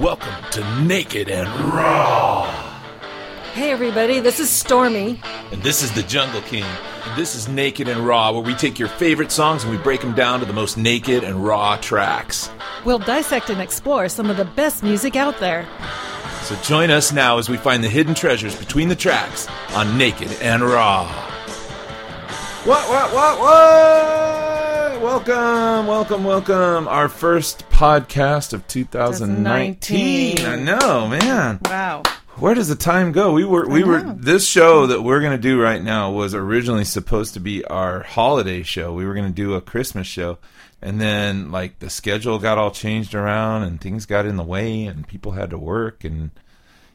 Welcome to Naked and Raw. Hey everybody, this is Stormy. And this is the Jungle King. And this is Naked and Raw, where we take your favorite songs and we break them down to the most naked and raw tracks. We'll dissect and explore some of the best music out there. So join us now as we find the hidden treasures between the tracks on Naked and Raw. What, what, what, what? Welcome, welcome, welcome. Our first podcast of 2019. 2019. I know, man. Wow. Where does the time go? We were we were this show that we're going to do right now was originally supposed to be our holiday show. We were going to do a Christmas show. And then like the schedule got all changed around and things got in the way and people had to work and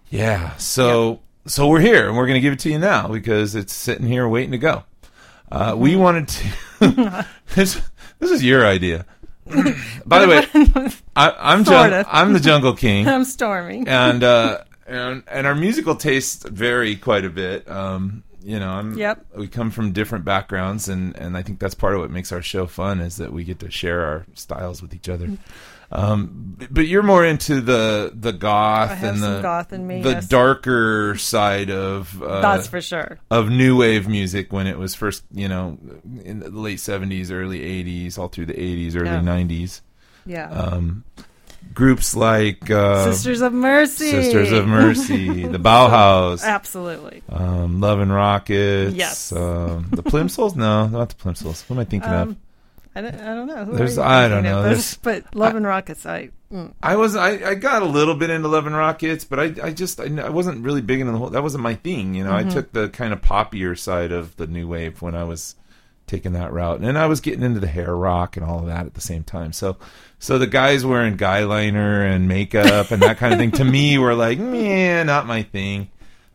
yeah. So so we're here and we're going to give it to you now because it's sitting here waiting to go. Uh, we Mm-hmm. wanted to this this is your idea. By the way, I, I'm Jung-. I'm the Jungle King I'm Stormy. and uh, and and our musical tastes vary quite a bit. Um, you know, I'm, Yep. we come from different backgrounds, and and I think that's part of what makes our show fun is that we get to share our styles with each other. Um, but you're more into the the goth and the goth in me, the yes. darker side of uh, That's for sure. of new wave music when it was first, you know, in the late '70s, early '80s, all through the '80s, early Yeah. '90s. Yeah. Um, groups like uh, Sisters of Mercy. Sisters of Mercy, the Bauhaus, Absolutely. um, Love and Rockets, Yes. um, the Plimsouls. No, not the Plimsouls. What am I thinking of? I don't, I don't know. Who There's- I don't know. but Love and Rockets, I. Mm. I was I, I got a little bit into Love and Rockets, but I I just I, I wasn't really big into the whole. That wasn't my thing, you know. Mm-hmm. I took the kind of poppier side of the new wave when I was taking that route, and I was getting into the hair rock and all of that at the same time. So so the guys wearing guy liner and makeup and that kind of thing to me were like, man, not my thing.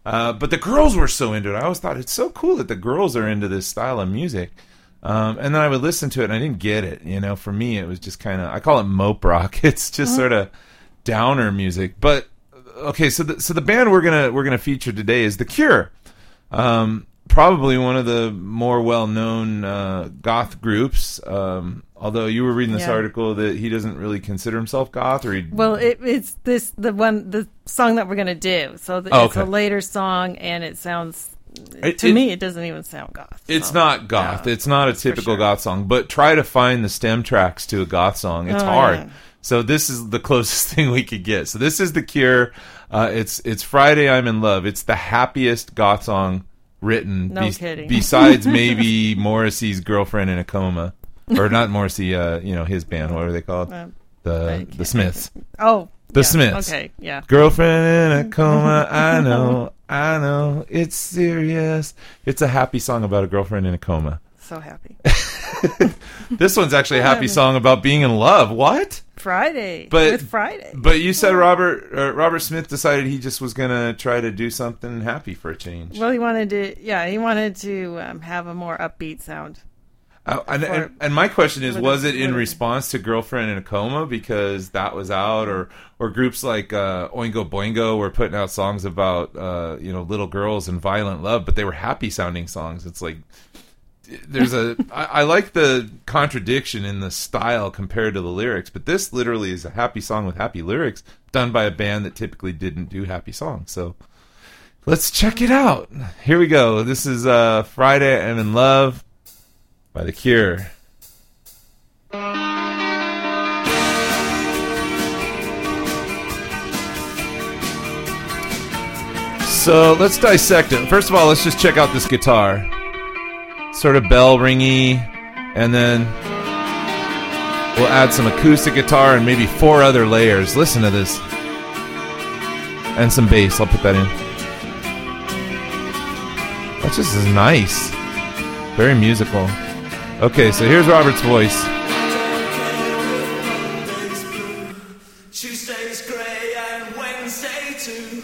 Uh, but the girls were so into it. I always thought it's so cool that the girls are into this style of music. Um, and then I would listen to it, and I didn't get it. You know, for me, it was just kind of I call it mope rock. It's just sort of downer music. But okay, so the, so the band we're gonna we're gonna feature today is The Cure. Um, probably one of the more well known uh, goth groups. Um, although you were reading this Yeah. article that he doesn't really consider himself goth, or he Well, it, it's this the one the song that we're gonna do. So the, Oh, it's a later song, and it sounds It- to it- me it doesn't even sound goth. It's so, not goth. yeah, it's not a typical sure. goth song. But try to find the stem tracks to a goth song. It's Oh, hard. yeah. So this is the closest thing we could get. So this is the Cure. Uh, it's it's Friday. I'm in love. It's the happiest goth song written. No kidding. Besides maybe Morrissey's girlfriend in a coma, or not Morrissey. Uh, you know his band. What are they called? Um, I the the Smiths. Oh, The yeah, Smiths. Okay, yeah. Girlfriend in a coma. I know. I know. It's serious. It's a happy song about a girlfriend in a coma. So happy. This one's actually a happy song about being in love. What? Friday, But- with Friday. But you said Robert uh, Robert Smith decided he just was gonna try to do something happy for a change. well, he wanted to. Yeah, he wanted to um, have a more upbeat sound. Uh, and, and, and my question is, was it in response to "Girlfriend in a Coma" because that was out, or or groups like uh, Oingo Boingo were putting out songs about uh, you know little girls and violent love, but they were happy sounding songs. It's like there's a I, I like the contradiction in the style compared to the lyrics, but this literally is a happy song with happy lyrics done by a band that typically didn't do happy songs. So let's check it out. Here we go. This is uh, Friday I'm in Love by The Cure. So let's dissect it. First of all, let's just check out this guitar. Sort of bell ringy, and then we'll add some acoustic guitar and maybe four other layers. Listen to this. And some bass. I'll put that in. That just is nice. Very musical. Okay, so here's Robert's voice. Tuesday's grey and Wednesday too.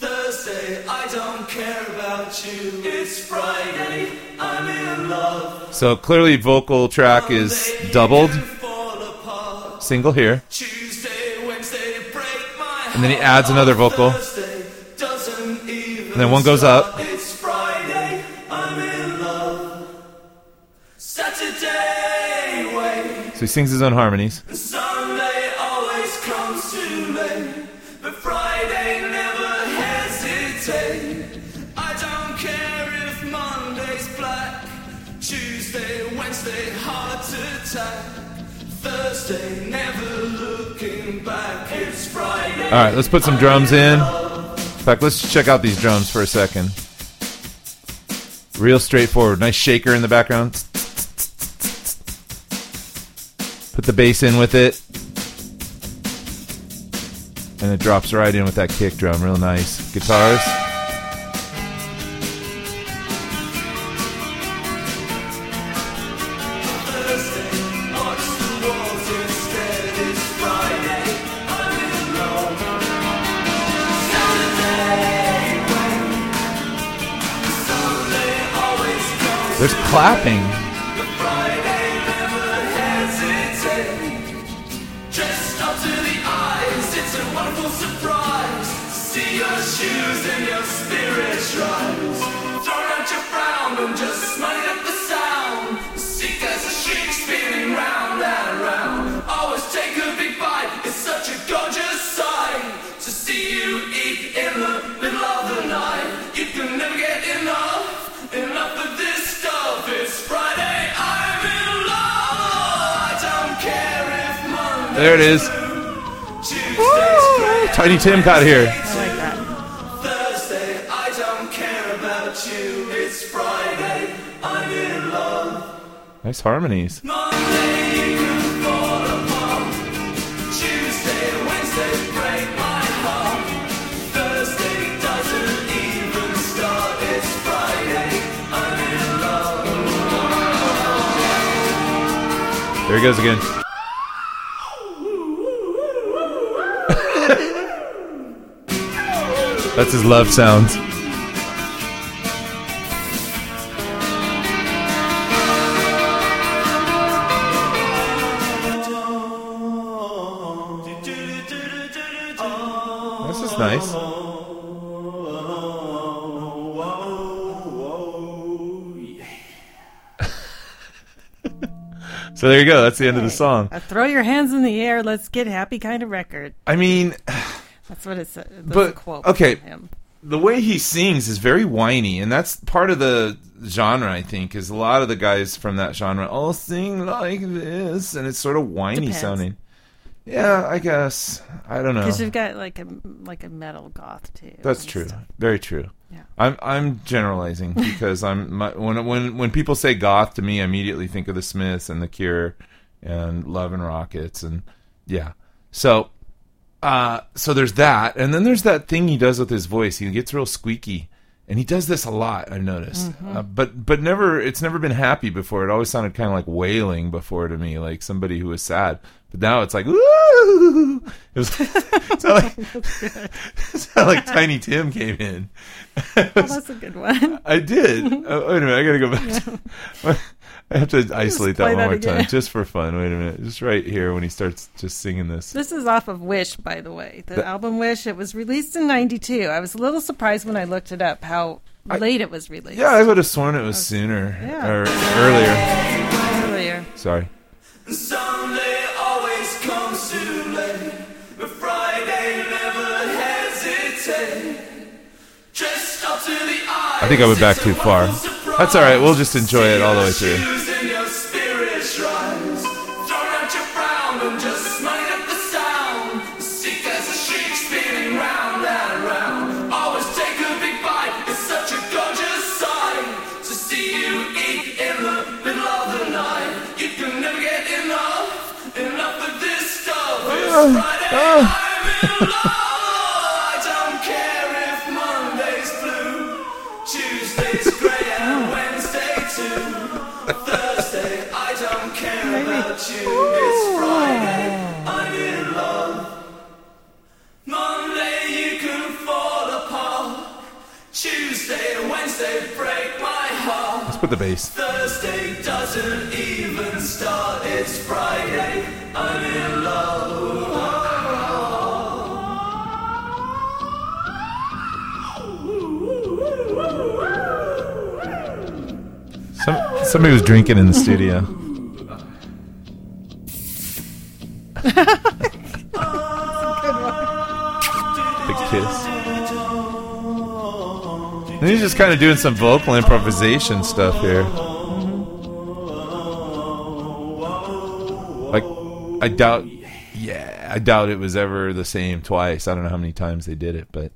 Thursday, I don't care about you. It's Friday, I'm in love. So clearly, vocal track is doubled, Monday, you fall apart. single here, Tuesday, Wednesday, break my and then he adds another vocal. Thursday doesn't even And then one goes up. Thursday, never looking back. It's Friday. All right, let's put some drums in. In fact, let's check out these drums for a second. Real straightforward. Nice shaker in the background. Put the bass in with it. And it drops right in with that kick drum. Real nice. Guitars. There's watch There it is. Tiny Tim got here. Thursday, I don't care about you. It's Friday, I'm in love. Nice harmonies. Monday, Wednesday. Thursday doesn't even start. It's Friday, I'm in love. There he goes again. That's his love sounds. This is nice. So there you go. That's the end of the song. Uh, throw your hands in the air. Let's get happy kind of record. I mean, That's what it's. Uh, that's But, a quote. okay. From him. the way he sings is very whiny, and that's part of the genre. I think is a lot of the guys from that genre all sing like this, and it's sort of whiny Depends. sounding. Yeah, I guess I don't know. Because you've got like a like a metal goth too. That's true. stuff. Very true. Yeah. I'm I'm generalizing because I'm my, when when when people say goth to me, I immediately think of the Smiths and the Cure and Love and Rockets and yeah. So uh so there's that and then there's that thing he does with his voice. He gets real squeaky and he does this a lot. I've noticed, uh, but but never it's never been happy before. It always sounded kind of like wailing before to me, like somebody who was sad. But now it's like, Ooh! it was it like, like Tiny Tim came in. Well, that's a good one. I did. Oh, wait a minute, I gotta go back. To, I have to isolate that one that more time, just for fun. Wait a minute, just right here when he starts just singing this. This is off of Wish, by the way. The The- album Wish. It was released in '92. I was a little surprised when I looked it up how I- late it was released. Yeah, I would have sworn it was oh, sooner Yeah. or earlier. earlier. Sorry. Sunday always comes too late, but Friday never hesitate. Dressed up to the eyes. I think I went back too far. That's all right. We'll just enjoy it all the way through. Let's put the bass. Thursday doesn't even start. It's Friday, I'm in love. Some, somebody was drinking in the studio. Big kiss. And he's just kind of doing some vocal improvisation stuff here. Like, I doubt, yeah, I doubt it was ever the same twice. I don't know how many times they did it, but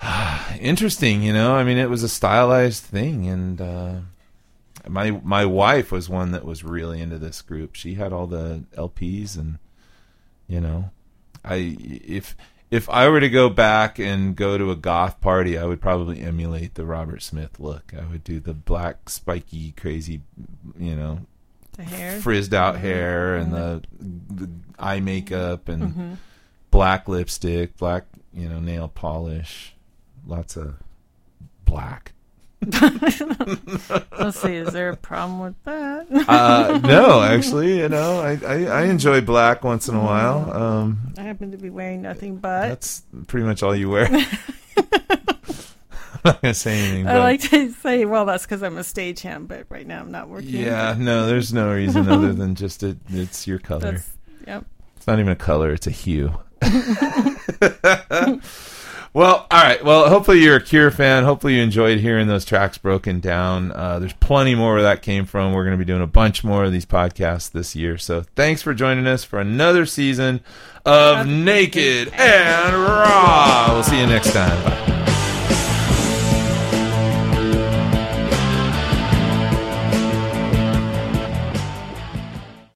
interesting, you know. I mean, it was a stylized thing, and uh, my my wife was one that was really into this group. She had all the LPs, and you know, I if if I were to go back and go to a goth party, I would probably emulate the Robert Smith look. I would do the black, spiky, crazy, you know, The hair. frizzed out mm-hmm. hair and mm-hmm. the, the eye makeup and mm-hmm. black lipstick, black, you know, nail polish, lots of black. Let's see. Is there a problem with that? Uh, no, actually, you know, I, I, I enjoy black once in a while. Um, I happen to be wearing nothing but. that's pretty much all you wear. I'm not gonna say anything. I but- like to say, well, that's because I'm a stagehand, but right now I'm not working. Yeah, no, there's no reason other than just it, it's your color. That's, yep. It's not even a color, it's a hue. well, all right. Well, hopefully you're a Cure fan. Hopefully you enjoyed hearing those tracks broken down. Uh, there's plenty more where that came from. We're going to be doing a bunch more of these podcasts this year. So thanks for joining us for another season of Naked and Raw. We'll see you next time. Bye.